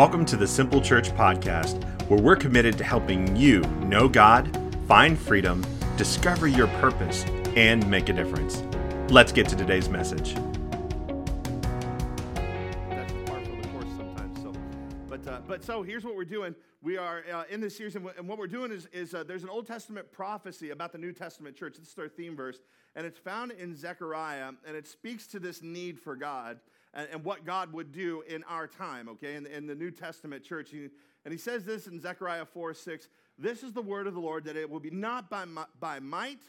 Welcome to the Simple Church Podcast, where we're committed to helping you know God, find freedom, discover your purpose, and make a difference. Let's get to today's message. That's par for the course sometimes. So, but uh, but so here's what we're doing. We are uh, in this series, and what, and what we're doing is is uh, there's an Old Testament prophecy about the New Testament church. This is our theme verse, and it's found in Zechariah, and it speaks to this need for God and, and what God would do in our time. Okay, in, in the New Testament church, and he says this in Zechariah 4 6. This is the word of the Lord that it will be not by mi- by might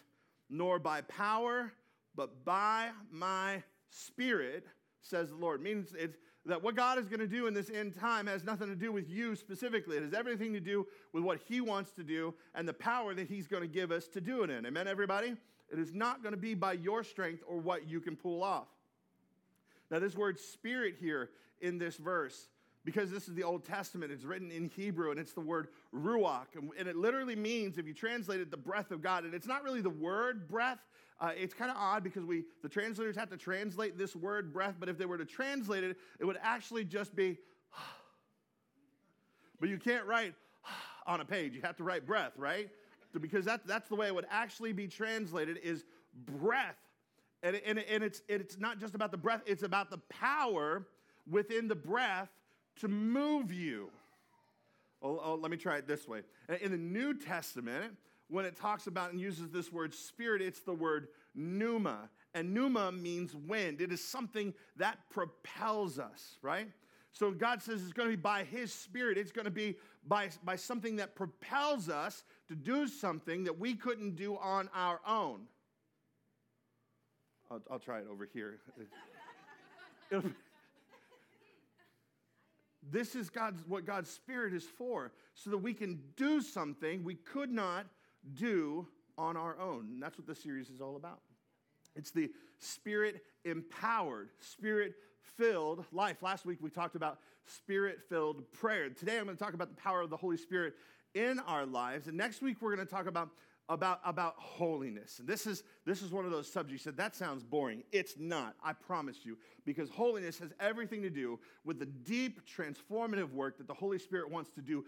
nor by power, but by my spirit, says the Lord. Means it's that what God is going to do in this end time has nothing to do with you specifically. It has everything to do with what He wants to do and the power that He's going to give us to do it in. Amen, everybody? It is not going to be by your strength or what you can pull off. Now, this word spirit here in this verse, because this is the Old Testament, it's written in Hebrew and it's the word ruach. And, it literally means, if you translate it, the breath of God. And it's not really the word breath. Uh, it's kind of odd because we, the translators have to translate this word breath, but if they were to translate it, it would actually just be, but you can't write on a page. You have to write breath, right? Because that, that's the way it would actually be translated is breath. And, and, and it's, it's not just about the breath, it's about the power within the breath to move you. Oh, oh, let me try it this way. In the New Testament, when it talks about and uses this word spirit, it's the word pneuma. And pneuma means wind. It is something that propels us, right? So God says it's going to be by His Spirit. It's going to be by, by something that propels us to do something that we couldn't do on our own. I'll, I'll try it over here. This is God's what God's Spirit is for, so that we can do something we could not do on our own. And that's what this series is all about. It's the spirit empowered, spirit filled life. Last week we talked about spirit filled prayer. Today I'm going to talk about the power of the Holy Spirit in our lives. And next week we're going to talk about about, about holiness. And this is, this is one of those subjects that that sounds boring. It's not, I promise you, because holiness has everything to do with the deep transformative work that the Holy Spirit wants to do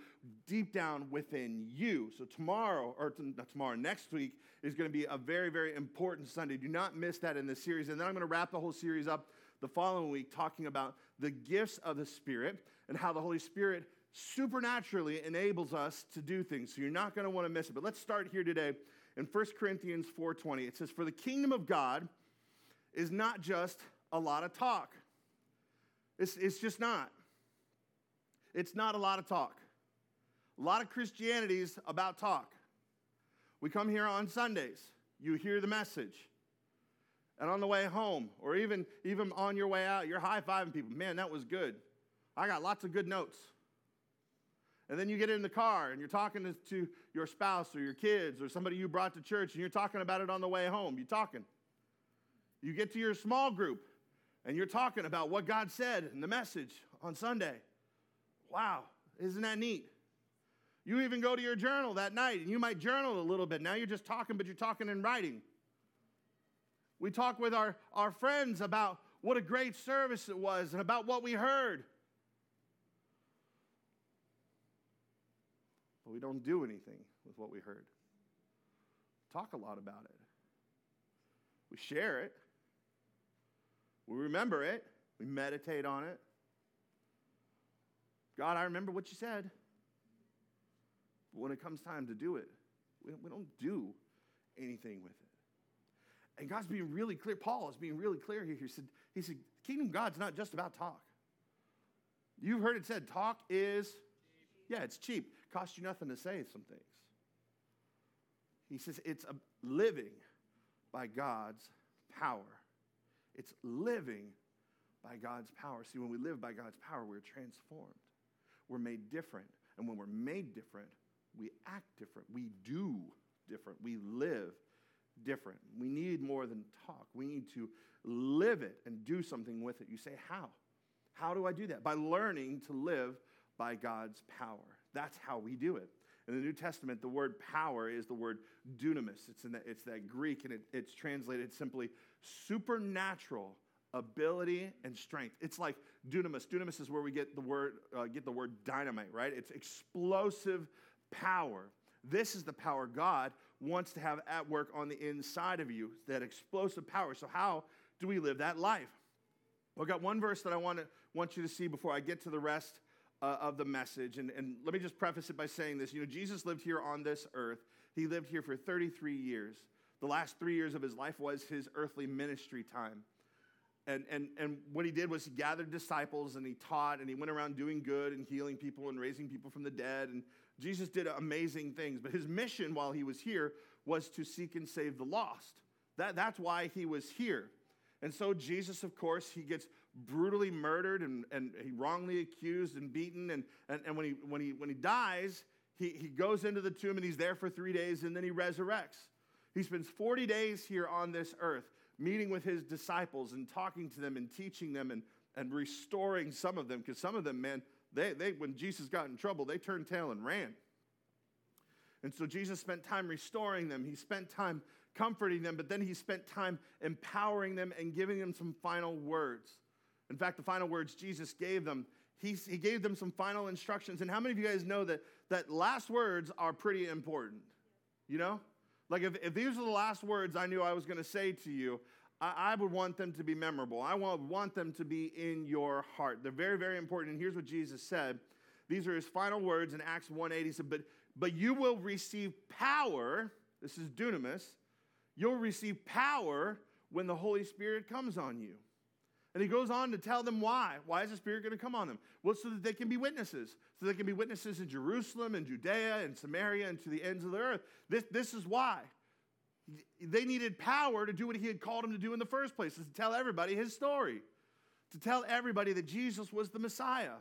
deep down within you. So tomorrow, or t- not tomorrow, next week is going to be a very, very important Sunday. Do not miss that in this series. And then I'm going to wrap the whole series up the following week talking about the gifts of the Spirit and how the Holy Spirit supernaturally enables us to do things. So you're not going to want to miss it. But let's start here today in 1 Corinthians 4:20. It says, "For the kingdom of God is not just a lot of talk. It's, it's just not. It's not a lot of talk. A lot of Christianity is about talk. We come here on Sundays. You hear the message. And on the way home, or even, even on your way out, you're high fiving people. Man, that was good. I got lots of good notes. And then you get in the car and you're talking to, to your spouse or your kids or somebody you brought to church and you're talking about it on the way home. You're talking. You get to your small group and you're talking about what God said in the message on Sunday. Wow, isn't that neat? You even go to your journal that night and you might journal a little bit. Now you're just talking, but you're talking in writing. We talk with our, our friends about what a great service it was and about what we heard. But we don't do anything with what we heard. Talk a lot about it. We share it. We remember it. We meditate on it. God, I remember what you said. But when it comes time to do it, we, we don't do anything with it. And God's being really clear. Paul is being really clear here. He said, he said, Kingdom God's not just about talk. You've heard it said, talk is, yeah, it's cheap. Costs you nothing to say some things. He says it's a living by God's power. It's living by God's power. See, when we live by God's power, we're transformed. We're made different. And when we're made different, we act different. We do different. We live different. We need more than talk. We need to live it and do something with it. You say, How? How do I do that? By learning to live by God's power. That's how we do it. In the New Testament, the word power is the word dunamis. It's, in that, it's that Greek, and it, it's translated simply supernatural ability, and strength. It's like dunamis. Dunamis is where we get the word uh, get the word dynamite, right? It's explosive power. This is the power God wants to have at work on the inside of you, that explosive power. So how do we live that life? I've got one verse that I want to want you to see before I get to the rest uh, of the message. And, and let me just preface it by saying this. You know, Jesus lived here on this earth. He lived here for 33 years. The last three years of his life was his earthly ministry time. And, and, and what he did was he gathered disciples and he taught and he went around doing good and healing people and raising people from the dead. And Jesus did amazing things. But his mission while he was here was to seek and save the lost. That, that's why he was here. And so Jesus, of course, he gets brutally murdered and, and he wrongly accused and beaten. And, and, and when, he, when, he, when he dies, he, he goes into the tomb and he's there for three days and then he resurrects. He spends 40 days here on this earth meeting with his disciples and talking to them and teaching them and, and restoring some of them because some of them, man, they, they, when Jesus got in trouble, they turned tail and ran. And so Jesus spent time restoring them. He spent time comforting them, but then he spent time empowering them and giving them some final words. In fact, the final words Jesus gave them, he, he gave them some final instructions. And how many of you guys know that, that last words are pretty important? You know? Like, if, if these are the last words I knew I was going to say to you, I, I, would want them to be memorable. I want, want them to be in your heart. They're very, very important. And here's what Jesus said. These are his final words in Acts 1:8. He said, but, but you will receive power. This is dunamis. You'll receive power when the Holy Spirit comes on you. And he goes on to tell them why. Why is the Spirit going to come on them? Well, so that they can be witnesses. So they can be witnesses in Jerusalem and Judea and Samaria and to the ends of the earth. This, this is why. They needed power to do what he had called them to do in the first place, is to tell everybody his story, to tell everybody that Jesus was the Messiah.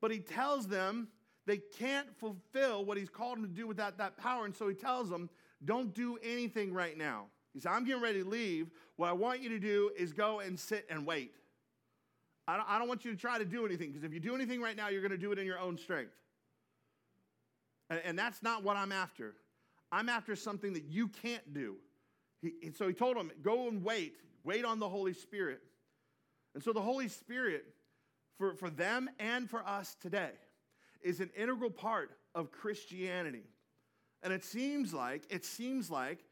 But he tells them they can't fulfill what he's called them to do without that power. And so he tells them, don't do anything right now. He said, I'm getting ready to leave. What I want you to do is go and sit and wait. I don't, I don't want you to try to do anything because if you do anything right now, you're going to do it in your own strength. And, and that's not what I'm after. I'm after something that you can't do. He, so he told him, Go and wait. Wait on the Holy Spirit. And so the Holy Spirit, for, for them and for us today, is an integral part of Christianity. And it seems like, it seems like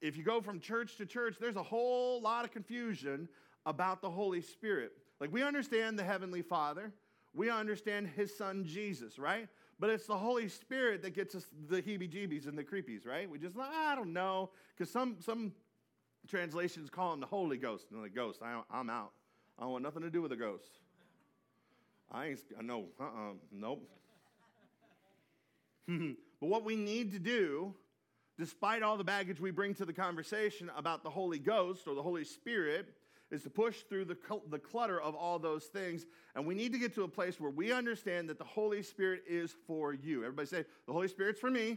if you go from church to church, there's a whole lot of confusion about the Holy Spirit. Like we understand the Heavenly Father, we understand His Son Jesus, right? But it's the Holy Spirit that gets us the heebie jeebies and the creepies, right? We just, I don't know. Because some, some translations call him the Holy Ghost. And the ghost, I, I'm out. I don't want nothing to do with a ghost. I ain't, no, uh uh-uh, nope. but what we need to do despite all the baggage we bring to the conversation about the Holy Ghost or the Holy Spirit, is to push through the, the clutter of all those things. And we need to get to a place where we understand that the Holy Spirit is for you. Everybody say, The Holy Spirit's for me.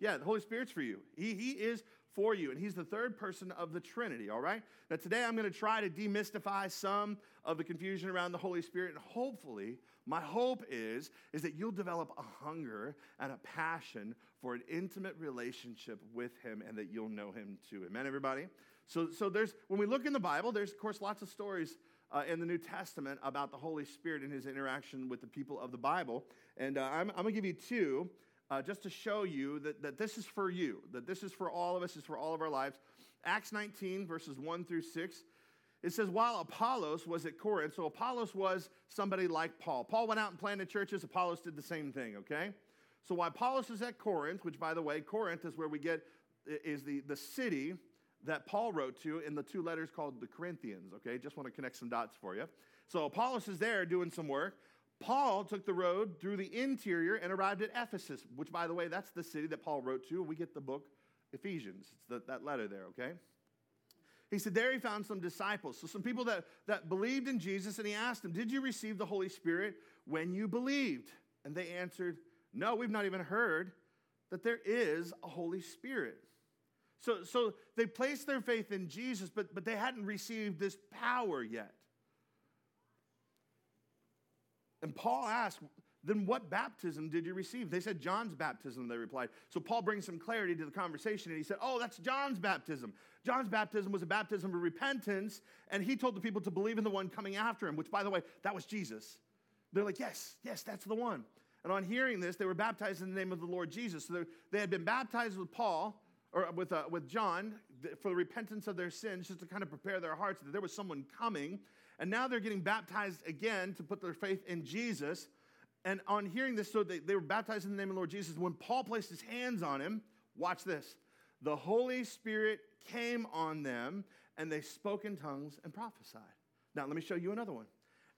Yeah, the Holy Spirit's for you. He, he is for you. And he's the third person of the Trinity, all right? Now, today I'm going to try to demystify some of the confusion around the Holy Spirit. And hopefully, my hope is, is that you'll develop a hunger and a passion for an intimate relationship with him and that you'll know him too. Amen, everybody? So, so there's, when we look in the Bible, there's, of course, lots of stories uh, in the New Testament about the Holy Spirit and his interaction with the people of the Bible. And uh, I'm, I'm going to give you two uh, just to show you that, that this is for you, that this is for all of us, is for all of our lives. Acts 19, verses 1 through 6. It says, while Apollos was at Corinth, so Apollos was somebody like Paul. Paul went out and planted churches, Apollos did the same thing, okay? So while Apollos is at Corinth, which by the way, Corinth is where we get, is the, the city that Paul wrote to in the two letters called the Corinthians, okay? Just want to connect some dots for you. So Apollos is there doing some work. Paul took the road through the interior and arrived at Ephesus, which, by the way, that's the city that Paul wrote to. We get the book Ephesians. It's the, that letter there, okay? He said, There he found some disciples. So, some people that, that believed in Jesus, and he asked them, Did you receive the Holy Spirit when you believed? And they answered, no, we've not even heard that there is a Holy Spirit. So, so they placed their faith in Jesus, but, but they hadn't received this power yet. And Paul asked, then what baptism did you receive? They said, John's baptism, they replied. So Paul brings some clarity to the conversation and he said, Oh, that's John's baptism. John's baptism was a baptism of repentance, and he told the people to believe in the one coming after him, which, by the way, that was Jesus. They're like, Yes, yes, that's the one. And on hearing this, they were baptized in the name of the Lord Jesus. So they had been baptized with Paul, or with, uh, with John, for the repentance of their sins, just to kind of prepare their hearts that there was someone coming. And now they're getting baptized again to put their faith in Jesus. And on hearing this, so they, they were baptized in the name of the Lord Jesus. When Paul placed his hands on him, watch this the Holy Spirit came on them, and they spoke in tongues and prophesied. Now, let me show you another one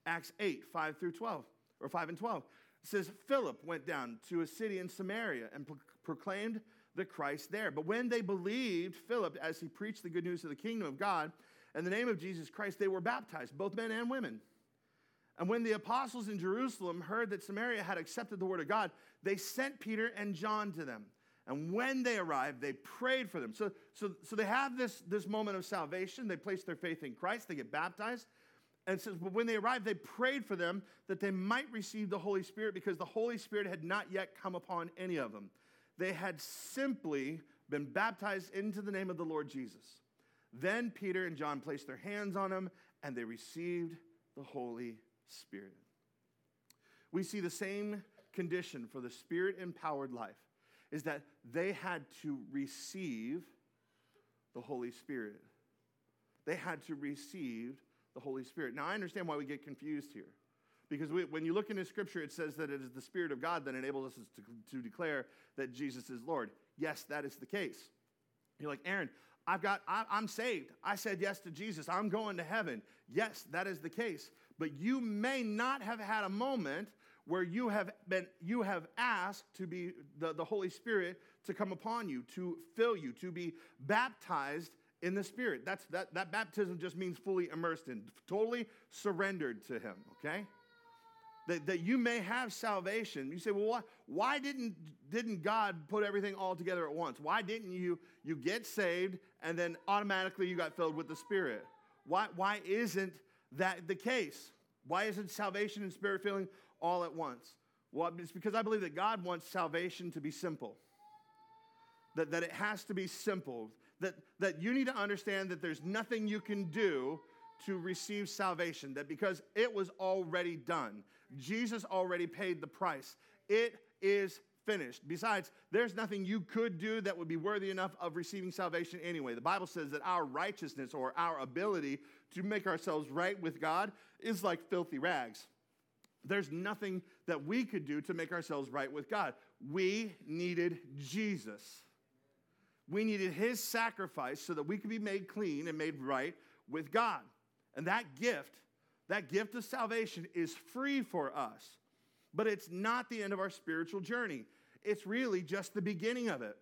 Acts 8, 5 through 12, or 5 and 12. It says, Philip went down to a city in Samaria and pro- proclaimed the Christ there. But when they believed Philip as he preached the good news of the kingdom of God and the name of Jesus Christ, they were baptized, both men and women. And when the apostles in Jerusalem heard that Samaria had accepted the word of God, they sent Peter and John to them. And when they arrived, they prayed for them. So, so, so they have this, this moment of salvation. They place their faith in Christ, they get baptized. And says, but when they arrived, they prayed for them that they might receive the Holy Spirit because the Holy Spirit had not yet come upon any of them. They had simply been baptized into the name of the Lord Jesus. Then Peter and John placed their hands on them and they received the Holy Spirit. We see the same condition for the spirit empowered life is that they had to receive the Holy Spirit. They had to receive the Holy Spirit. Now, I understand why we get confused here. Because we, when you look into Scripture, it says that it is the Spirit of God that enables us to, to declare that Jesus is Lord. Yes, that is the case. You're like, Aaron, I've got, I, I'm saved. I said yes to Jesus. I'm going to heaven. Yes, that is the case. But you may not have had a moment where you have been, you have asked to be the, the Holy Spirit to come upon you, to fill you, to be baptized in the Spirit. That's, that, that baptism just means fully immersed in, totally surrendered to Him, okay? That, that you may have salvation. You say, well, why, why didn't, didn't God put everything all together at once? Why didn't you, you get saved and then automatically you got filled with the Spirit? Why, why isn't that the case? Why isn't salvation and spirit filling all at once? Well, it's because I believe that God wants salvation to be simple. That, that it has to be simple. That, that you need to understand that there's nothing you can do to receive salvation. That because it was already done, Jesus already paid the price. It is finished. Besides, there's nothing you could do that would be worthy enough of receiving salvation anyway. The Bible says that our righteousness or our ability to make ourselves right with God is like filthy rags. There's nothing that we could do to make ourselves right with God. We needed Jesus. We needed his sacrifice so that we could be made clean and made right with God. And that gift, that gift of salvation is free for us, but it's not the end of our spiritual journey it's really just the beginning of it.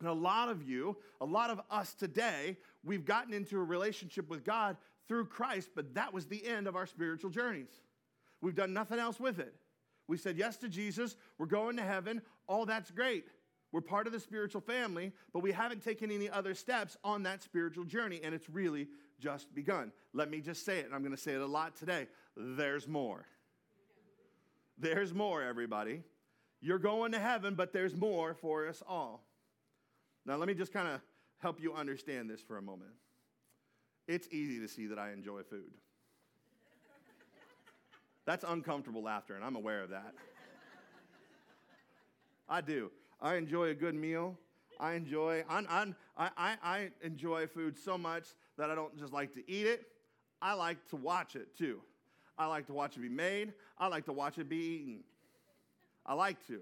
And a lot of you, a lot of us today, we've gotten into a relationship with God through Christ, but that was the end of our spiritual journeys. We've done nothing else with it. We said yes to Jesus, we're going to heaven, all that's great. We're part of the spiritual family, but we haven't taken any other steps on that spiritual journey, and it's really just begun. Let me just say it, and I'm going to say it a lot today. There's more. There's more, everybody. You're going to heaven, but there's more for us all. Now, let me just kind of help you understand this for a moment. It's easy to see that I enjoy food. That's uncomfortable laughter, and I'm aware of that. I do. I enjoy a good meal. I enjoy, I'm, I'm, I, I enjoy food so much that I don't just like to eat it, I like to watch it too. I like to watch it be made, I like to watch it be eaten. I like to.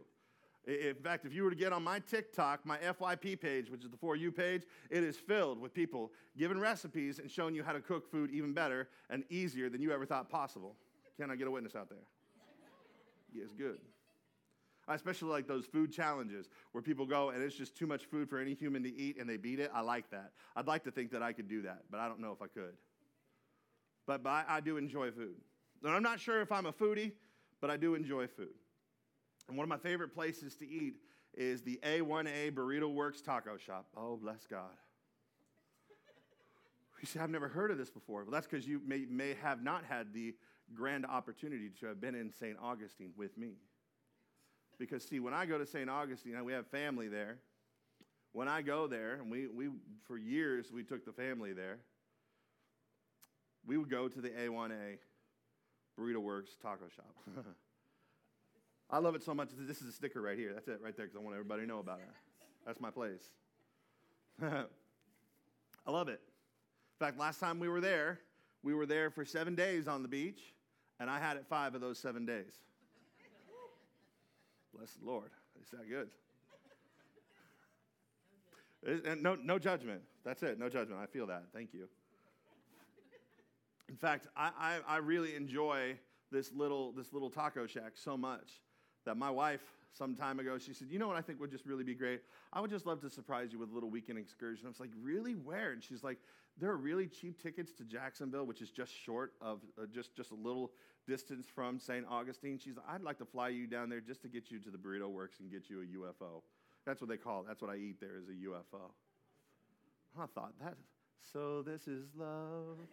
In fact, if you were to get on my TikTok, my FYP page, which is the For You page, it is filled with people giving recipes and showing you how to cook food even better and easier than you ever thought possible. Can I get a witness out there? Yes, good. I especially like those food challenges where people go and it's just too much food for any human to eat and they beat it. I like that. I'd like to think that I could do that, but I don't know if I could. But, but I, I do enjoy food. And I'm not sure if I'm a foodie, but I do enjoy food. And one of my favorite places to eat is the A1A Burrito Works Taco Shop. Oh, bless God. You say, I've never heard of this before. Well, that's because you may, may have not had the grand opportunity to have been in St. Augustine with me. Because, see, when I go to St. Augustine, we have family there. When I go there, and we, we for years we took the family there, we would go to the A1A Burrito Works taco shop. I love it so much. This is a sticker right here. That's it right there because I want everybody to know about it. That's my place. I love it. In fact, last time we were there, we were there for seven days on the beach, and I had it five of those seven days. Bless the Lord. Is that good? And no, no judgment. That's it. No judgment. I feel that. Thank you. In fact, I, I, I really enjoy this little, this little taco shack so much that my wife, some time ago, she said, You know what I think would just really be great? I would just love to surprise you with a little weekend excursion. I was like, Really? Where? And she's like, There are really cheap tickets to Jacksonville, which is just short of uh, just, just a little distance from St. Augustine. She's like, I'd like to fly you down there just to get you to the Burrito Works and get you a UFO. That's what they call it. That's what I eat there is a UFO. I thought that. So this is love.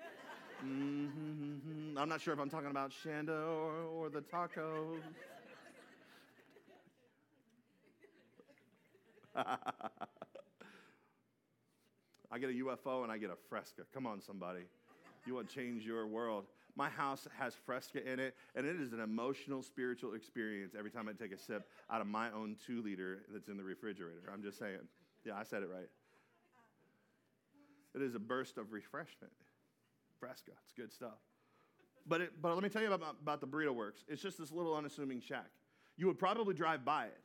Mm-hmm. I'm not sure if I'm talking about Shanda or, or the tacos. I get a UFO and I get a fresca. Come on, somebody. You want to change your world. My house has fresca in it, and it is an emotional, spiritual experience every time I take a sip out of my own two liter that's in the refrigerator. I'm just saying. Yeah, I said it right. It is a burst of refreshment. Fresca, it's good stuff. But, it, but let me tell you about, about the Burrito Works. It's just this little unassuming shack. You would probably drive by it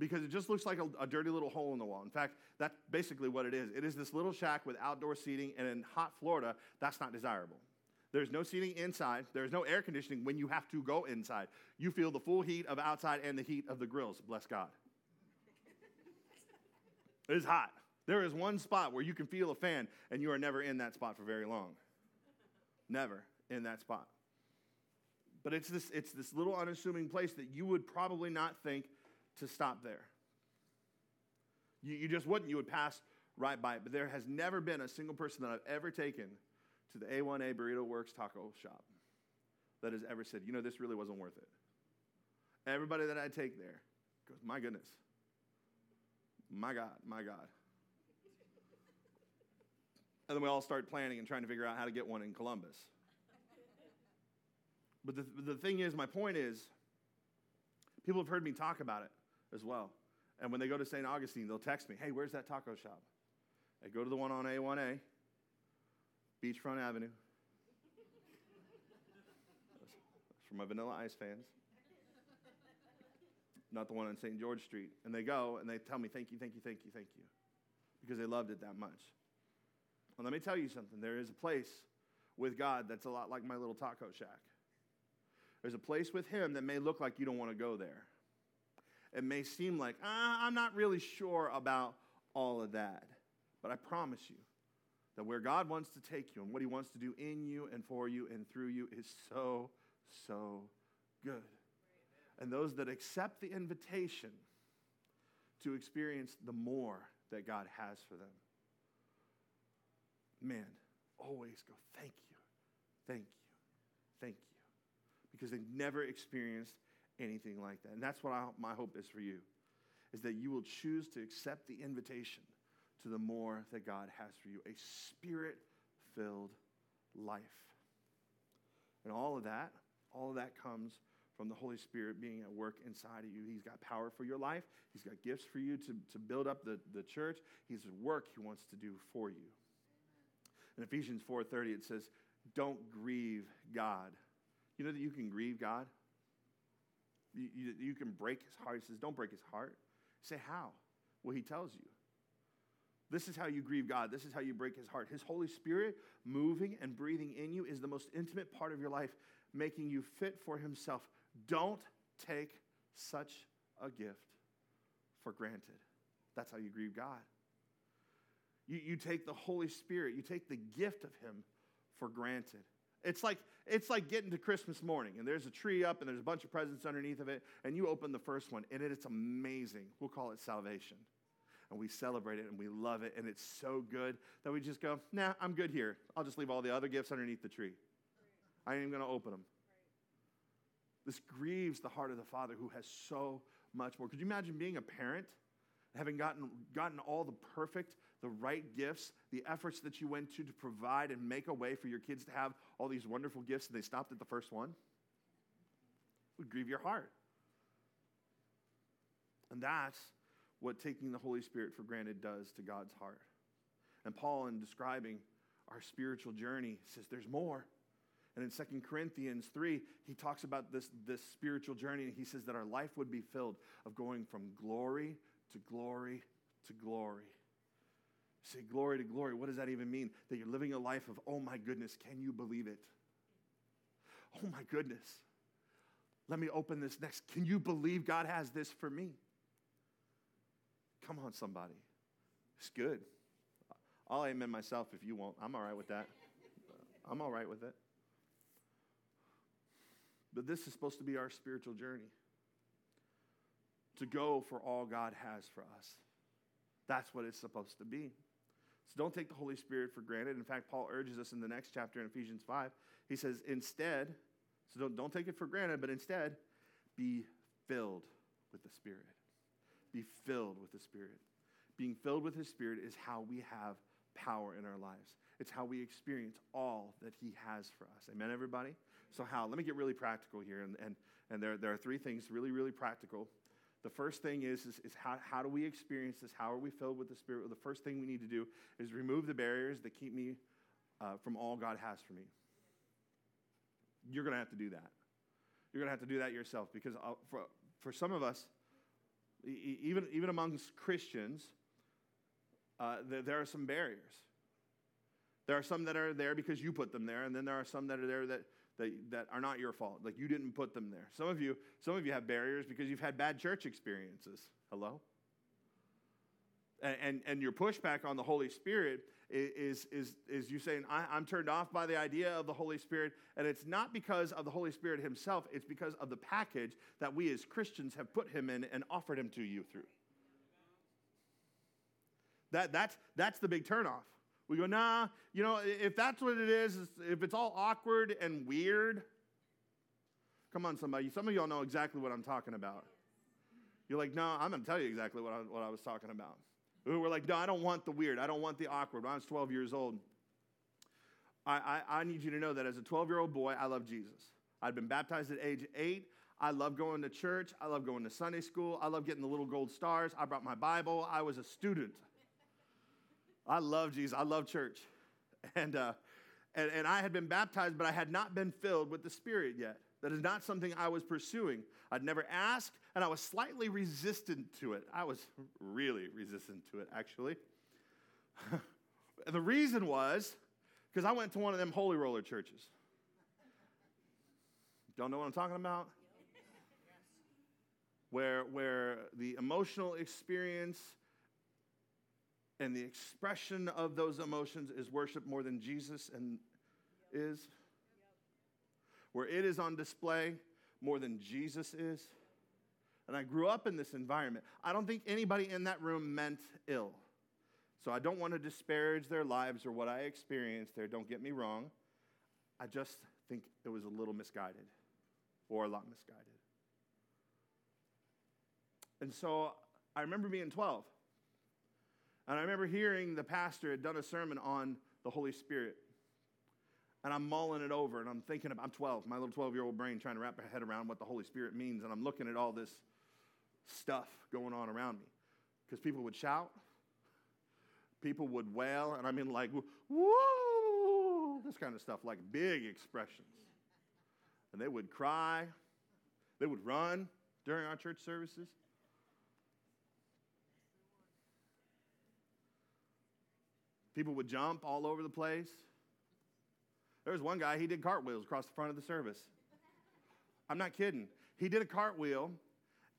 because it just looks like a, a, dirty little hole in the wall. In fact, that's basically what it is. It is this little shack with outdoor seating, and in hot Florida, that's not desirable. There's no seating inside. There's no air conditioning when you have to go inside. You feel the full heat of outside and the heat of the grills. Bless God. it is hot. There is one spot where you can feel a fan, and you are never in that spot for very long. Never in that spot. But it's this, it's this little unassuming place that you would probably not think to stop there. You, you just wouldn't. You would pass right by it. But there has never been a single person that I've ever taken to the A1A Burrito Works taco shop that has ever said, you know, this really wasn't worth it. Everybody that I take there goes, my goodness. My God, my God. And then we all start planning and trying to figure out how to get one in Columbus. But the, the thing is, my point is, people have heard me talk about it as well. And when they go to St. Augustine, they'll text me, hey, where's that taco shop? I go to the one on A1A, Beachfront Avenue. That's for my Vanilla Ice fans. Not the one on St. George Street. And they go and they tell me, thank you, thank you, thank you, thank you. Because they loved it that much. Well, let me tell you something. There is a place with God that's a lot like my little taco shack. There's a place with Him that may look like you don't want to go there. It may seem like, ah, I'm not really sure about all of that. But I promise you that where God wants to take you and what He wants to do in you and for you and through you is so, so good. And those that accept the invitation to experience the more that God has for them man, always go, thank you, thank you, thank you. Because they've never experienced anything like that. And that's what I, my hope is for you, is that you will choose to accept the invitation to the more that God has for you, a spirit-filled life. And all of that, all of that comes from the Holy Spirit being at work inside of you. He's got power for your life. He's got gifts for you to, to build up the, the church. He's work he wants to do for you. In Ephesians 4:30 it says, "Don't grieve God." You know that you can grieve God? You, you, you, can break his heart. He says, Don't break his heart. say, How? Well, he tells you. This is how you grieve God. This is how you break his heart. His Holy Spirit moving and breathing in you is the most intimate part of your life, making you fit for himself. Don't take such a gift for granted. That's how you grieve God. You, you take the Holy Spirit, you take the gift of Him for granted. It's like, it's like getting to Christmas morning and there's a tree up and there's a bunch of presents underneath of it, and you open the first one and it's amazing. We'll call it salvation. And we celebrate it and we love it, and it's so good that we just go, nah, I'm good here. I'll just leave all the other gifts underneath the tree. I ain't even gonna open them. This grieves the heart of the Father who has so much more. Could you imagine being a parent, having gotten, gotten all the perfect, the right gifts, the efforts that you went to to provide and make a way for your kids to have all these wonderful gifts, and they stopped at the first one? It would grieve your heart. And that's what taking the Holy Spirit for granted does to God's heart. And Paul, in describing our spiritual journey, says there's more. And in 2 Corinthians 3, he talks about this, this spiritual journey, and he says that our life would be filled of going from glory to glory to glory. Say glory to glory. What does that even mean? That you're living a life of, oh my goodness, can you believe it? Oh my goodness. Let me open this next. Can you believe God has this for me? Come on, somebody. It's good. I'll amen myself if you won't. I'm all right with that. I'm all right with it. But this is supposed to be our spiritual journey to go for all God has for us. That's what it's supposed to be. So don't take the Holy Spirit for granted. In fact, Paul urges us in the next chapter in Ephesians 5. He says, instead, so don't, don't take it for granted, but instead, be filled with the Spirit. Be filled with the Spirit. Being filled with His Spirit is how we have power in our lives. It's how we experience all that He has for us. Amen, everybody? So, how? Let me get really practical here. And, and, and there, there are three things really, really practical. The first thing is, is, is, how, how do we experience this? How are we filled with the Spirit? Well, the first thing we need to do is remove the barriers that keep me uh, from all God has for me. You're going to have to do that. You're going to have to do that yourself because uh, for, for some of us, even, even amongst Christians, uh, there, there are some barriers. There are some that are there because you put them there, and then there are some that are there that, that, that are not your fault. Like you didn't put them there. Some of you, some of you have barriers because you've had bad church experiences. Hello? And, and, and your pushback on the Holy Spirit is, is, is you saying, I, am turned off by the idea of the Holy Spirit. And it's not because of the Holy Spirit himself, it's because of the package that we as Christians have put him in and offered him to you through. That, that's, that's the big turnoff. We go, nah, you know, if that's what it is, if it's all awkward and weird, come on, somebody. Some of y'all know exactly what I'm talking about. You're like, no, I'm going to tell you exactly what I, what I was talking about. We're like, no, I don't want the weird. I don't want the awkward. When I was 12 years old, I, I, I need you to know that as a 12 year old boy, I love Jesus. I'd been baptized at age eight. I love going to church. I love going to Sunday school. I love getting the little gold stars. I brought my Bible. I was a student. I love Jesus. I love church. And, uh, and, and I had been baptized, but I had not been filled with the Spirit yet. That is not something I was pursuing. I'd never asked, and I was slightly resistant to it. I was really resistant to it, actually. the reason was because I went to one of them holy roller churches. Don't know what I'm talking about? Where, where the emotional experience and the expression of those emotions is worship more than Jesus and is where it is on display more than Jesus is. And I grew up in this environment. I don't think anybody in that room meant ill. So I don't want to disparage their lives or what I experienced there. Don't get me wrong. I just think it was a little misguided or a lot misguided. And so I remember being 12. And I remember hearing the pastor had done a sermon on the Holy Spirit. And I'm mulling it over and I'm thinking, about, I'm 12, my little 12 year old brain trying to wrap my head around what the Holy Spirit means. And I'm looking at all this stuff going on around me. Because people would shout, people would wail, and I mean, like, whoa, this kind of stuff, like big expressions. And they would cry, they would run during our church services. People would jump all over the place. There was one guy, he did cartwheels across the front of the service. I'm not kidding. He did a cartwheel,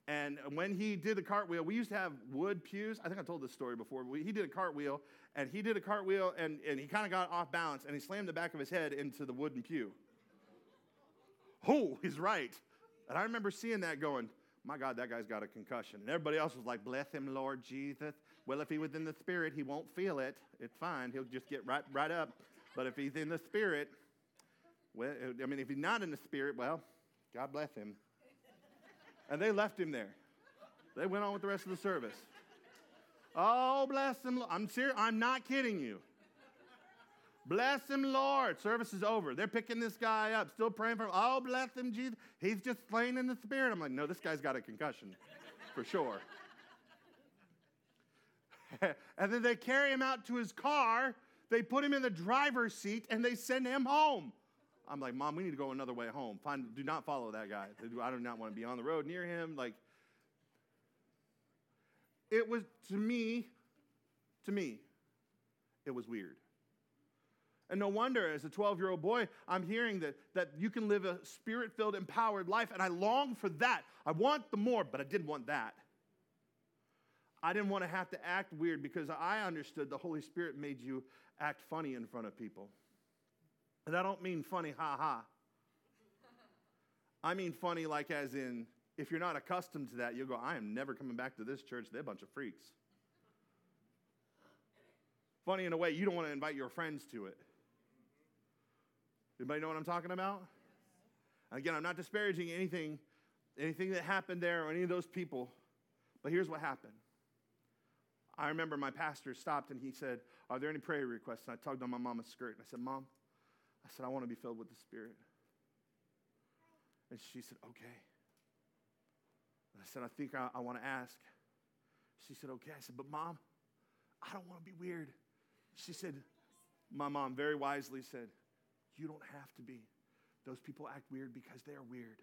and when he did the cartwheel, we used to have wood pews. I think I told this story before. he did a cartwheel, and he did a cartwheel, and, and he kind of got off balance, and he slammed the back of his head into the wooden pew. Oh, he's right. And I remember seeing that going, my God, that guy's got a concussion. And everybody else was like, bless him, Lord Jesus. Well, if he was in the spirit, he won't feel it. It's fine. He'll just get right, right up. But if he's in the spirit, well, I mean, if he's not in the spirit, well, God bless him. And they left him there. They went on with the rest of the service. Oh, bless him. I'm serious. I'm not kidding you. Bless him, Lord. Service is over. They're picking this guy up, still praying for him. Oh, bless him, Jesus. He's just playing in the spirit. I'm like, no, this guy's got a concussion for sure. and then they carry him out to his car. They put him in the driver's seat and they send him home. I'm like, Mom, we need to go another way home. Find, do not follow that guy. I do not want to be on the road near him. Like, it was to me, to me, it was weird. And no wonder, as a 12 year old boy, I'm hearing that, that you can live a spirit filled, empowered life. And I long for that. I want the more, but I didn't want that. I didn't want to have to act weird because I understood the Holy Spirit made you act funny in front of people. And I don't mean funny, ha ha. I mean funny, like as in, if you're not accustomed to that, you'll go, I am never coming back to this church. They're a bunch of freaks. Funny in a way, you don't want to invite your friends to it. Anybody know what I'm talking about? Again, I'm not disparaging anything, anything that happened there or any of those people, but here's what happened. I remember my pastor stopped and he said, Are there any prayer requests? And I tugged on my mama's skirt and I said, Mom, I said, I want to be filled with the Spirit. And she said, Okay. And I said, I think I, I want to ask. She said, Okay. I said, But mom, I don't want to be weird. She said, My mom very wisely said, you don't have to be. Those people act weird because they're weird.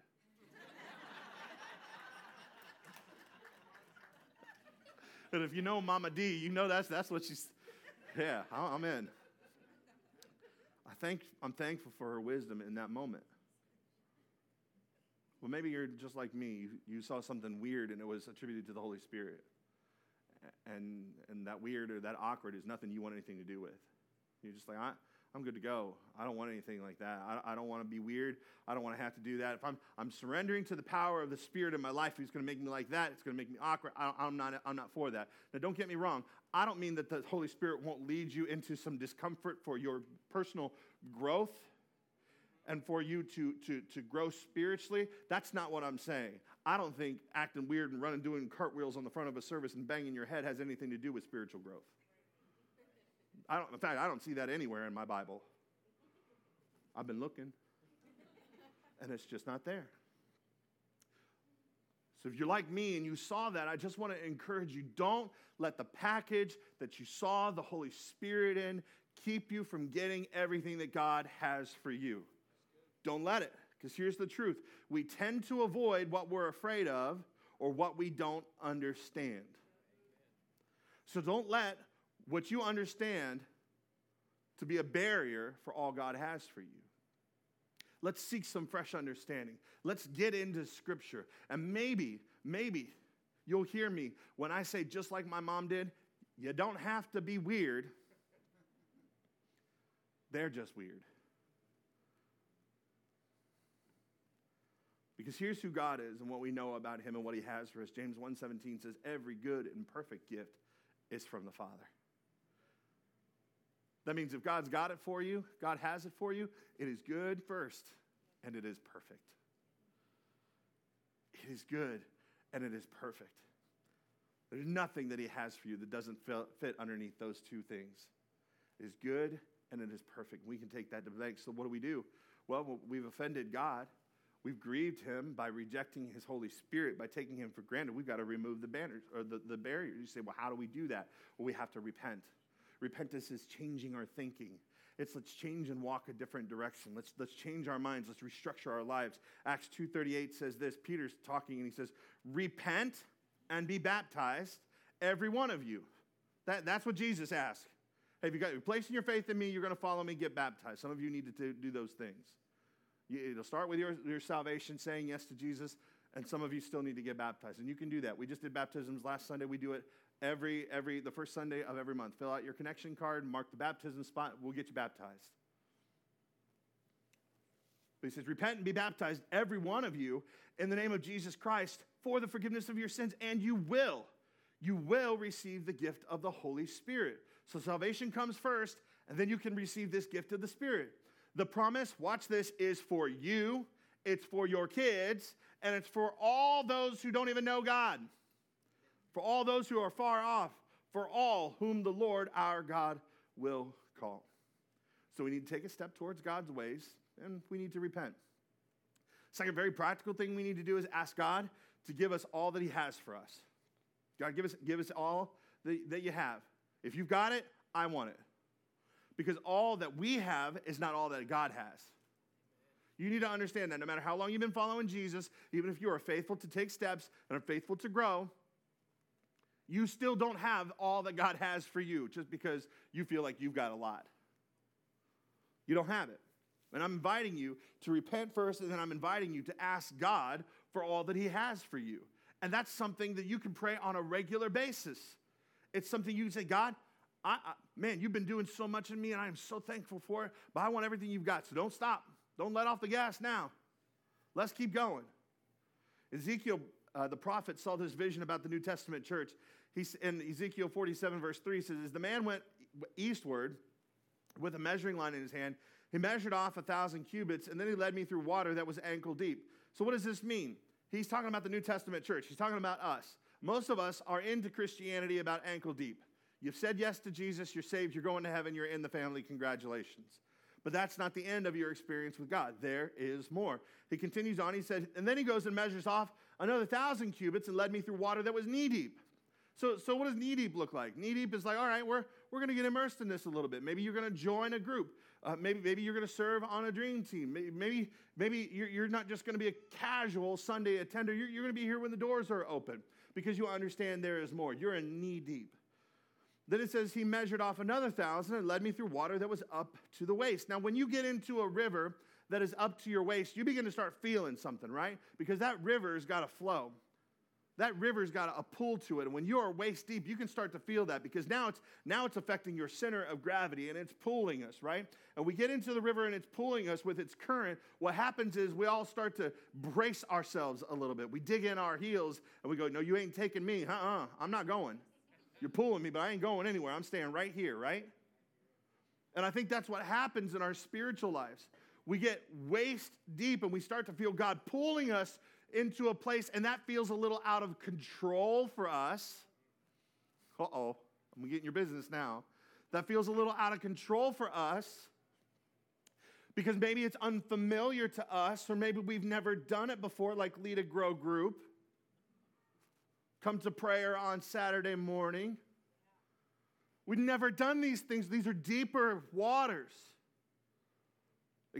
And if you know Mama D, you know that's, that's what she's, yeah, I'm in. I think, I'm thankful for her wisdom in that moment. Well, maybe you're just like me. You, you saw something weird and it was attributed to the Holy Spirit. And, and that weird or that awkward is nothing you want anything to do with. You're just like, I, I'm good to go. I don't want anything like that. I, I don't want to be weird. I don't want to have to do that. If I'm, I'm surrendering to the power of the Spirit in my life, He's going to make me like that. It's going to make me awkward. I, I'm, not, I'm not for that. Now, don't get me wrong. I don't mean that the Holy Spirit won't lead you into some discomfort for your personal growth and for you to, to, to grow spiritually. That's not what I'm saying. I don't think acting weird and running, doing cartwheels on the front of a service and banging your head has anything to do with spiritual growth. I don't, in fact, I don't see that anywhere in my Bible. I've been looking, and it's just not there. So if you're like me and you saw that, I just want to encourage you don't let the package that you saw the Holy Spirit in keep you from getting everything that God has for you. Don't let it, because here's the truth we tend to avoid what we're afraid of or what we don't understand. So don't let what you understand to be a barrier for all God has for you. Let's seek some fresh understanding. Let's get into Scripture. And maybe, maybe you'll hear me when I say, just like my mom did, you don't have to be weird. They're just weird. Because here's who God is and what we know about him and what he has for us. James 1:17 says every good and perfect gift is from the Father. That means if God's got it for you, God has it for you, it is good first and it is perfect. It is good and it is perfect. There's nothing that He has for you that doesn't fit underneath those two things. It is good and it is perfect. We can take that to the bank. So, what do we do? Well, we've offended God. We've grieved him by rejecting his Holy Spirit, by taking him for granted. We've got to remove the banners or the, the barriers. You say, well, how do we do that? Well, we have to repent. Repentance is changing our thinking. It's let's change and walk a different direction. Let's, let's change our minds. Let's restructure our lives. Acts 2.38 says this. Peter's talking and he says, repent and be baptized, every one of you. That, that's what Jesus asked. Hey, if you got, you're placing your faith in me, you're going to follow me, get baptized. Some of you need to do those things. You, it'll start with your, your salvation, saying yes to Jesus, and some of you still need to get baptized. And you can do that. We just did baptisms last Sunday. We do it every, every, the first Sunday of every month. Fill out your connection card, mark the baptism spot, we'll get you baptized. But he says, Repent and be baptized, every one of you, in the name of Jesus Christ for the forgiveness of your sins, and you will, you will receive the gift of the Holy Spirit. So salvation comes first, and then you can receive this gift of the Spirit. The promise, watch this, is for you it's for your kids, and it's for all those who don't even know God, for all those who are far off, for all whom the Lord our God will call. So we need to take a step towards God's ways, and we need to repent. Second, very practical thing we need to do is ask God to give us all that He has for us. God, give us, give us all that, that you have. If you've got it, I want it. Because all that we have is not all that God has. You need to understand that no matter how long you've been following Jesus, even if you are faithful to take steps and are faithful to grow, you still don't have all that God has for you just because you feel like you've got a lot. You don't have it. And I'm inviting you to repent first, and then I'm inviting you to ask God for all that He has for you. And that's something that you can pray on a regular basis. It's something you can say, God, I, I, man, you've been doing so much in me, and I am so thankful for it, but I want everything you've got. So don't stop. Don't let off the gas now. Let's keep going. Ezekiel, uh, the prophet, saw this vision about the New Testament church. He's in Ezekiel 47, verse 3 says, As the man went eastward with a measuring line in his hand, he measured off a thousand cubits, and then he led me through water that was ankle deep. So, what does this mean? He's talking about the New Testament church. He's talking about us. Most of us are into Christianity about ankle deep. You've said yes to Jesus, you're saved, you're going to heaven, you're in the family, congratulations. But that's not the end of your experience with God. There is more. He continues on, he said, and then he goes and measures off another thousand cubits and led me through water that was knee deep. So, so what does knee deep look like? Knee deep is like, all right, we're, we're going to get immersed in this a little bit. Maybe you're going to join a group. Uh, maybe, maybe you're going to serve on a dream team. Maybe, maybe, maybe you're, you're not just going to be a casual Sunday attender. You're, you're going to be here when the doors are open because you understand there is more. You're in knee deep. Then it says he measured off another thousand and led me through water that was up to the waist. Now, when you get into a river that is up to your waist, you begin to start feeling something, right? Because that river's got to flow. That river's got a pull to it. And when you are waist deep, you can start to feel that because now it's now it's affecting your center of gravity and it's pulling us, right? And we get into the river and it's pulling us with its current. What happens is we all start to brace ourselves a little bit. We dig in our heels and we go, No, you ain't taking me. Uh-uh. I'm not going. You're pulling me, but I ain't going anywhere. I'm staying right here, right? And I think that's what happens in our spiritual lives. We get waist deep and we start to feel God pulling us into a place, and that feels a little out of control for us. Uh oh, I'm getting your business now. That feels a little out of control for us because maybe it's unfamiliar to us, or maybe we've never done it before, like lead a grow group come to prayer on Saturday morning. We've never done these things. These are deeper waters.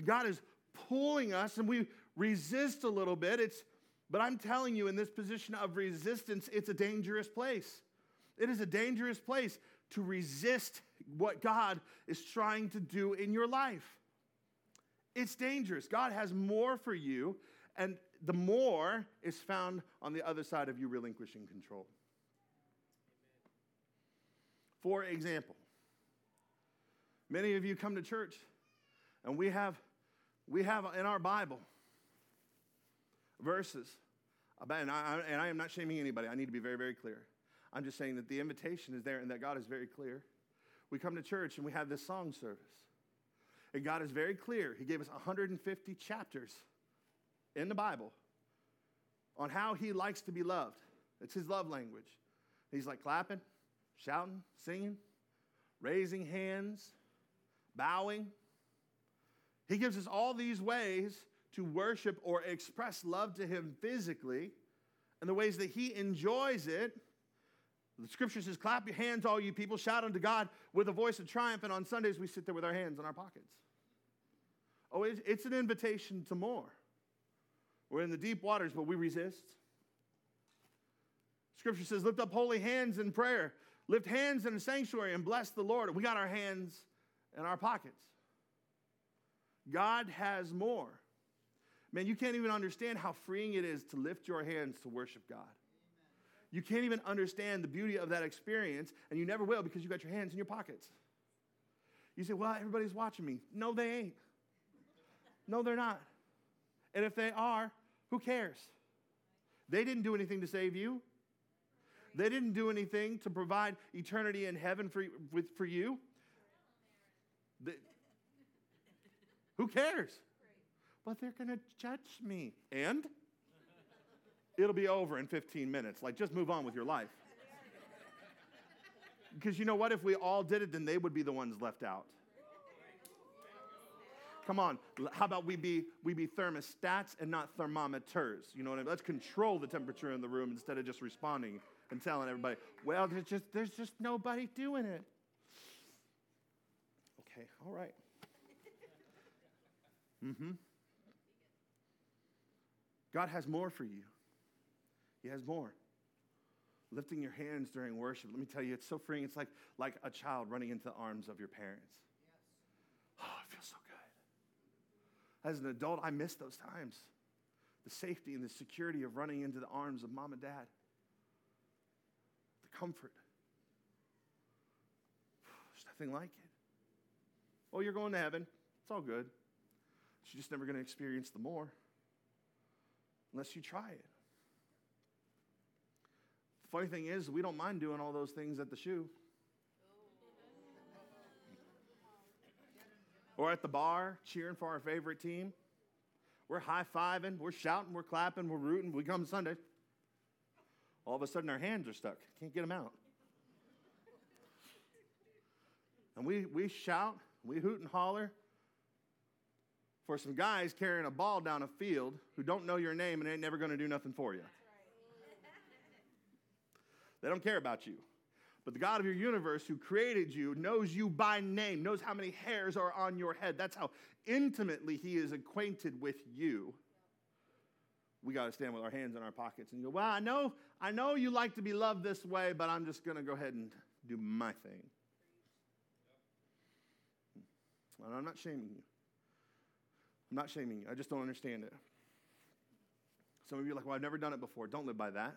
God is pulling us, and we resist a little bit. It's, but I'm telling you, in this position of resistance, it's a dangerous place. It is a dangerous place to resist what God is trying to do in your life. It's dangerous. God has more for you, and the more is found on the other side of you relinquishing control. For example, many of you come to church and we have we have in our Bible verses and I, and I am not shaming anybody. I need to be very, very clear. I'm just saying that the invitation is there and that God is very clear. We come to church and we have this song service. And God is very clear. He gave us 150 chapters in the Bible on how he likes to be loved. It's his love language. He's like clapping, shouting, singing, raising hands, bowing. He gives us all these ways to worship or express love to him physically and the ways that he enjoys it. The scripture says, Clap your hands, all you people, shout unto God with a voice of triumph. And on Sundays, we sit there with our hands in our pockets. Oh, it's an invitation to more. We're in the deep waters, but we resist. Scripture says, lift up holy hands in prayer. Lift hands in the sanctuary and bless the Lord. We got our hands in our pockets. God has more. Man, you can't even understand how freeing it is to lift your hands to worship God. You can't even understand the beauty of that experience, and you never will because you got your hands in your pockets. You say, Well, everybody's watching me. No, they ain't. No, they're not. And if they are, who cares? They didn't do anything to save you. They didn't do anything to provide eternity in heaven for, for you. They, who cares? But they're going to judge me. And? It'll be over in 15 minutes. Like, just move on with your life. Because you know what? If we all did it, then they would be the ones left out. Come on. How about we be we be thermostats and not thermometers? You know what I mean? Let's control the temperature in the room instead of just responding and telling everybody, well, there's just there's just nobody doing it. Okay, all right. Mm-hmm. God has more for you. He has more. Lifting your hands during worship, let me tell you, it's so freeing. It's like, like a child running into the arms of your parents. Yes. Oh, it feels so good. As an adult, I miss those times. The safety and the security of running into the arms of mom and dad. The comfort. There's nothing like it. Oh, you're going to heaven. It's all good. You're just never going to experience the more unless you try it. Funny thing is, we don't mind doing all those things at the shoe. Or at the bar, cheering for our favorite team. We're high fiving, we're shouting, we're clapping, we're rooting. We come Sunday. All of a sudden, our hands are stuck. Can't get them out. And we, we shout, we hoot and holler for some guys carrying a ball down a field who don't know your name and ain't never going to do nothing for you. They don't care about you. But the God of your universe who created you knows you by name, knows how many hairs are on your head. That's how intimately he is acquainted with you. We got to stand with our hands in our pockets and go, Well, I know, I know you like to be loved this way, but I'm just going to go ahead and do my thing. And I'm not shaming you. I'm not shaming you. I just don't understand it. Some of you are like, well, I've never done it before. Don't live by that.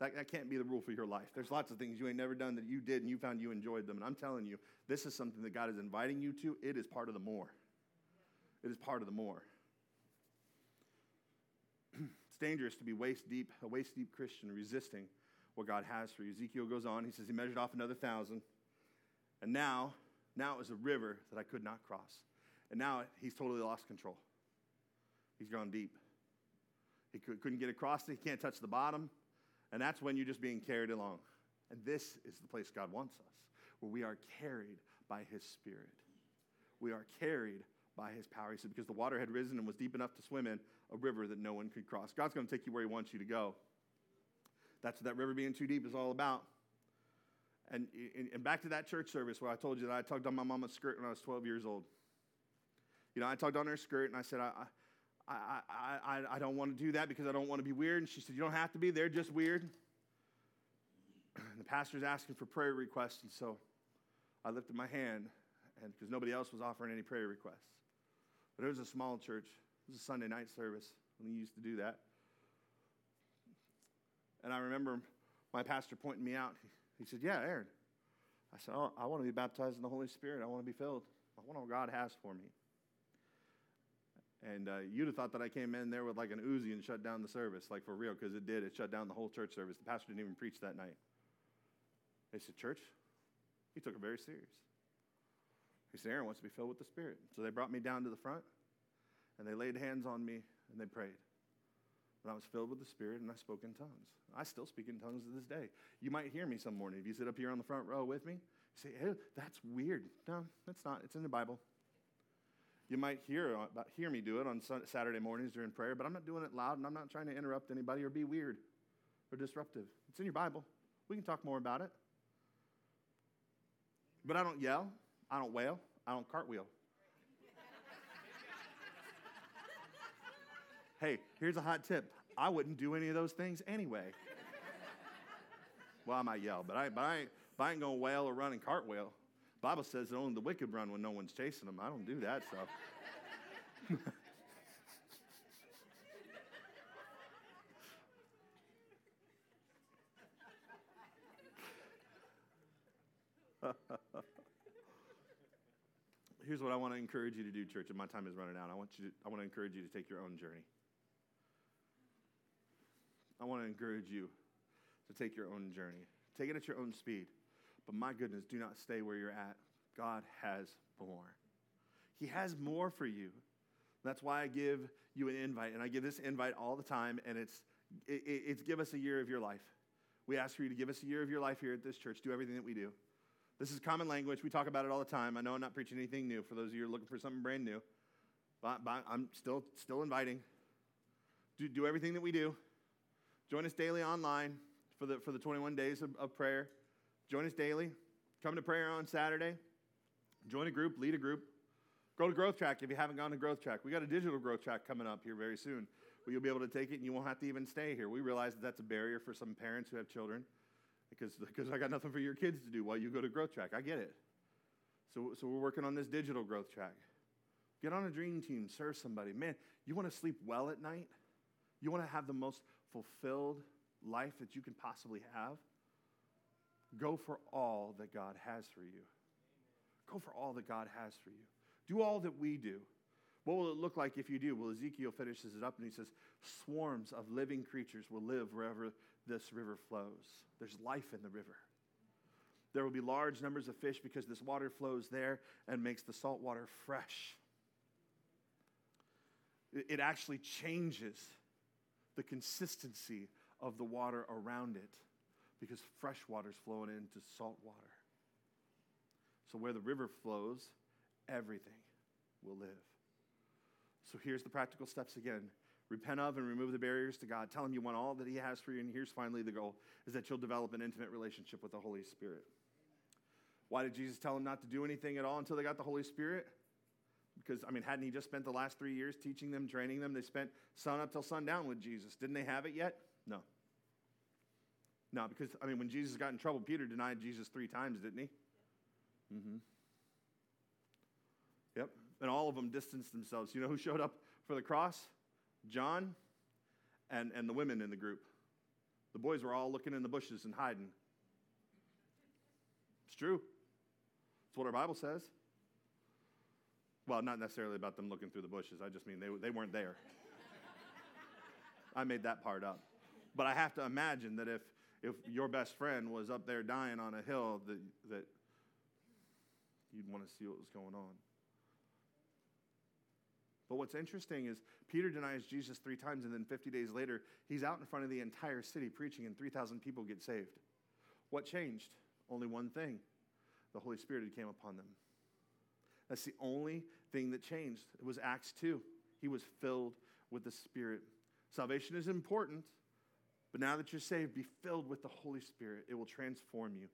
That, that can't be the rule for your life. There's lots of things you ain't never done that you did and you found you enjoyed them. And I'm telling you, this is something that God is inviting you to. It is part of the more. It is part of the more. it's dangerous to be waist deep, a waist deep Christian resisting what God has for you. Ezekiel goes on. He says he measured off another thousand. And now, now it was a river that I could not cross. And now he's totally lost control. He's gone deep. He couldn't get across it. He can't touch the bottom. And that's when you're just being carried along. And this is the place God wants us, where we are carried by His Spirit. We are carried by His power. He said, because the water had risen and was deep enough to swim in, a river that no one could cross. God's going to take you where He wants you to go. That's what that river being too deep is all about. And, and back to that church service where I told you that I tugged on my mama's skirt when I was 12 years old. You know, I tugged on her skirt and I said, I, I, I, I, don't want to do that because I don't want to be weird. And she said, You don't have to be. They're just weird. And the pastor's asking for prayer requests. And so I lifted my hand and because nobody else was offering any prayer requests. But it was a small church. It was a Sunday night service when we used to do that. And I remember my pastor pointing me out. He, he said, Yeah, Aaron. I said, oh, I want to be baptized in the Holy Spirit. I want to be filled. I want what God has for me. And uh, you'd have thought that I came in there with like an Uzi and shut down the service, like for real, because it did. It shut down the whole church service. The pastor didn't even preach that night. They said, Church? He took it very serious. He said, Aaron wants to be filled with the Spirit. So they brought me down to the front and they laid hands on me and they prayed. And I was filled with the Spirit and I spoke in tongues. I still speak in tongues to this day. You might hear me some morning. If you sit up here on the front row with me, you say, hey, that's weird. No, that's not. It's in the Bible. You might hear, uh, hear me do it on Saturday mornings during prayer, but I'm not doing it loud and I'm not trying to interrupt anybody or be weird or disruptive. It's in your Bible. We can talk more about it. But I don't yell, I don't wail, I don't cartwheel. hey, here's a hot tip I wouldn't do any of those things anyway. well, I might yell, but I, but I, but I ain't going to wail or run and cartwheel. Bible says that only the wicked run when no one's chasing them. I don't do that stuff. Here's what I want to encourage you to do, church, and my time is running out. I want, you to, I want to encourage you to take your own journey. I want to encourage you to take your own journey. Take it at your own speed. But my goodness, do not stay where you're at. God has more. He has more for you. That's why I give you an invite, and I give this invite all the time, and it's, it, it's give us a year of your life. We ask for you to give us a year of your life here at this church. Do everything that we do. This is common language. We talk about it all the time. I know I'm not preaching anything new for those of you who are looking for something brand new, but, but I'm still, still inviting. Do, do everything that we do. Join us daily online for the, for the 21 days of, of prayer. Join us daily. Come to prayer on Saturday. Join a group, lead a group. Go to Growth Track if you haven't gone to Growth Track. We got a digital Growth Track coming up here very soon where you'll be able to take it and you won't have to even stay here. We realize that that's a barrier for some parents who have children because, because I got nothing for your kids to do while you go to Growth Track. I get it. So, so we're working on this digital Growth Track. Get on a dream team, serve somebody. Man, you want to sleep well at night? You want to have the most fulfilled life that you can possibly have? Go for all that God has for you. Go for all that God has for you. Do all that we do. What will it look like if you do? Well, Ezekiel finishes it up and he says, Swarms of living creatures will live wherever this river flows. There's life in the river. There will be large numbers of fish because this water flows there and makes the salt water fresh. It actually changes the consistency of the water around it because fresh water is flowing into salt water. So where the river flows, everything will live. So here's the practical steps again. Repent of and remove the barriers to God. Tell him you want all that he has for you. And here's finally the goal is that you'll develop an intimate relationship with the Holy Spirit. Why did Jesus tell them not to do anything at all until they got the Holy Spirit? Because, I mean, hadn't he just spent the last three years teaching them, training them? They spent sun up till sundown with Jesus. Didn't they have it yet? No. Because, I mean, when Jesus got in trouble, Peter denied Jesus three times, didn't he? Mm-hmm. Yep. And all of them distanced themselves. You know who showed up for the cross? John and, and the women in the group. The boys were all looking in the bushes and hiding. It's true. It's what our Bible says. Well, not necessarily about them looking through the bushes. I just mean they, they weren't there. I made that part up. But I have to imagine that if, if your best friend was up there dying on a hill, that, that you'd want to see what was going on. But what's interesting is Peter denies Jesus three times, and then 50 days later, he's out in front of the entire city preaching, and 3,000 people get saved. What changed? Only one thing the Holy Spirit had came upon them. That's the only thing that changed. It was Acts 2. He was filled with the Spirit. Salvation is important, but now that you're saved, be filled with the Holy Spirit. It will transform you.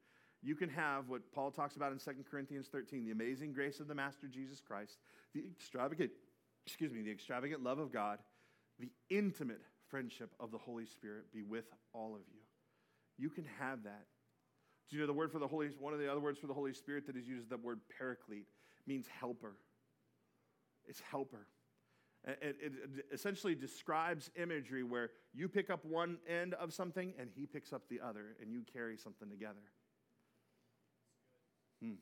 You can have what Paul talks about in 2 Corinthians 13 the amazing grace of the Master Jesus Christ, the extravagant, excuse me, the extravagant love of God, the intimate friendship of the Holy Spirit be with all of you. You can have that. Do you know the word for the Holy one of the other words for the Holy Spirit that is used is the word paraclete means helper. It's helper. It, it, essentially describes imagery where you pick up one end of something and he picks up the other, and you carry something together. Hmm.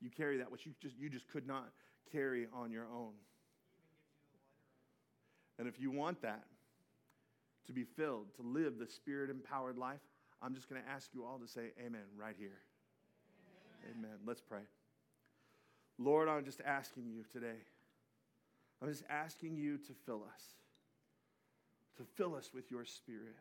You carry that which you just, you just could not carry on your own. And if you want that to be filled, to live the spirit empowered life, I'm just going to ask you all to say amen right here. Amen. amen. Let's pray. Lord, I'm just asking you today. I'm just asking you to fill us, to fill us with your spirit.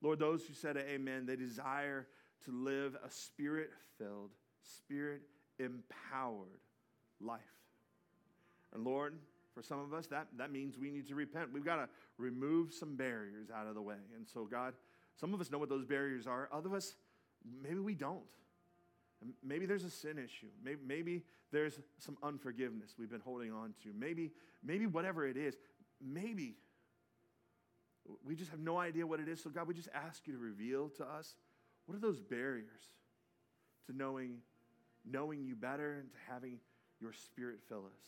Lord, those who said amen, they desire to live a spirit filled, spirit empowered life. And Lord, for some of us, that, that means we need to repent. We've got to remove some barriers out of the way. And so, God, some of us know what those barriers are, other of us, maybe we don't. Maybe there's a sin issue. Maybe, maybe there's some unforgiveness we've been holding on to. Maybe, maybe whatever it is, maybe we just have no idea what it is. So, God, we just ask you to reveal to us what are those barriers to knowing, knowing you better and to having your spirit fill us.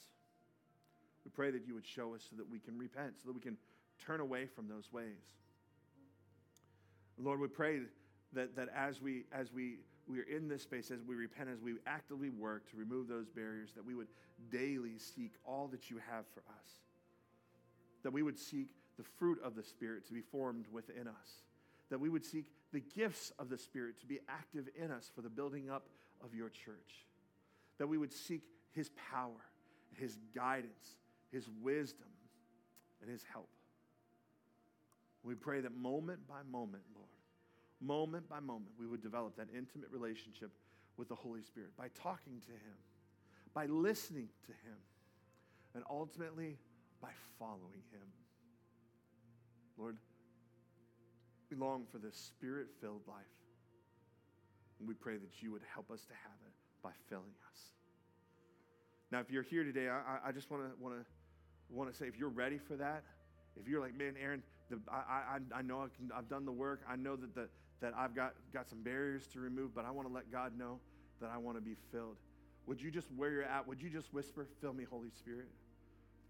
We pray that you would show us so that we can repent, so that we can turn away from those ways. Lord, we pray that, that as we as we we are in this space, as we repent, as we actively work to remove those barriers, that we would daily seek all that you have for us. That we would seek the fruit of the Spirit to be formed within us. That we would seek the gifts of the Spirit to be active in us for the building up of your church. That we would seek his power, his guidance, His wisdom, and His help. We pray that moment by moment, Lord, moment by moment, we would develop that intimate relationship with the Holy Spirit by talking to Him, by listening to Him, and ultimately by following Him. Lord, we long for this spirit filled life. And we pray that you would help us to have it by filling us. Now, if you're here today, I, I just want to want to want to say, if you're ready for that, if you're like, man, Aaron, the, I, I, I know I can, I've done the work. I know that the, that I've got got some barriers to remove, but I want to let God know that I want to be filled. Would you just where you're at? Would you just whisper, "Fill me, Holy Spirit"?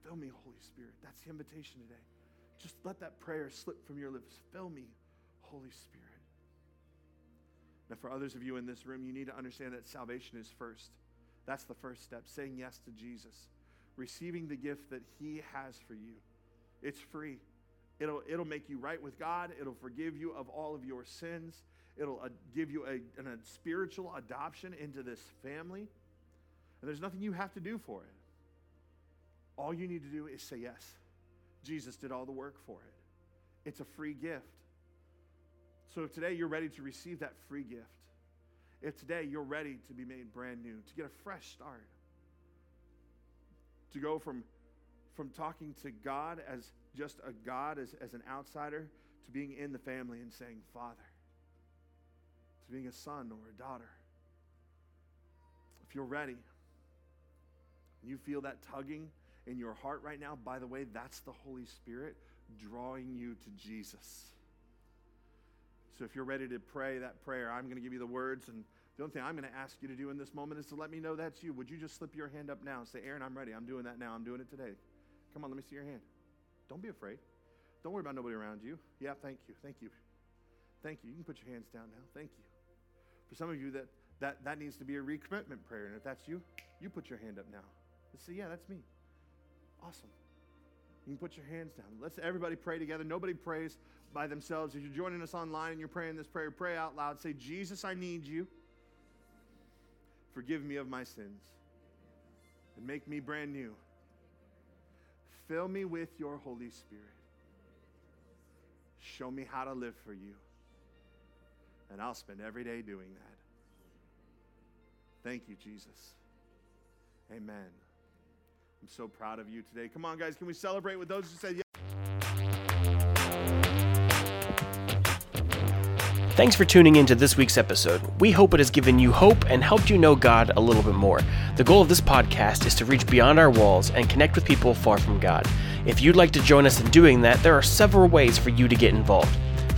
Fill me, Holy Spirit. That's the invitation today. Just let that prayer slip from your lips. Fill me, Holy Spirit. Now, for others of you in this room, you need to understand that salvation is first. That's the first step, saying yes to Jesus, receiving the gift that He has for you. It's free. It'll, it'll make you right with God. It'll forgive you of all of your sins. It'll uh, give you a, a spiritual adoption into this family. And there's nothing you have to do for it. All you need to do is say yes. Jesus did all the work for it. It's a free gift. So if today you're ready to receive that free gift, if today you're ready to be made brand new, to get a fresh start, to go from, from talking to God as just a God, as, as an outsider, to being in the family and saying, Father, to being a son or a daughter. If you're ready, you feel that tugging in your heart right now, by the way, that's the Holy Spirit drawing you to Jesus. So if you're ready to pray that prayer, I'm going to give you the words. And the only thing I'm going to ask you to do in this moment is to let me know that's you. Would you just slip your hand up now and say, Aaron, I'm ready. I'm doing that now. I'm doing it today. Come on, let me see your hand. Don't be afraid. Don't worry about nobody around you. Yeah, thank you. Thank you. Thank you. You can put your hands down now. Thank you. For some of you, that, that, that needs to be a recommitment prayer. And if that's you, you put your hand up now. Let's say, yeah, that's me. Awesome. You can put your hands down. Let's everybody pray together. Nobody prays by themselves. If you're joining us online and you're praying this prayer, pray out loud. Say, Jesus, I need you. Forgive me of my sins and make me brand new. Fill me with your Holy Spirit. Show me how to live for you. And I'll spend every day doing that. Thank you, Jesus. Amen. I'm so proud of you today. Come on, guys, can we celebrate with those who said Thanks for tuning in to this week's episode. We hope it has given you hope and helped you know God a little bit more. The goal of this podcast is to reach beyond our walls and connect with people far from God. If you'd like to join us in doing that, there are several ways for you to get involved.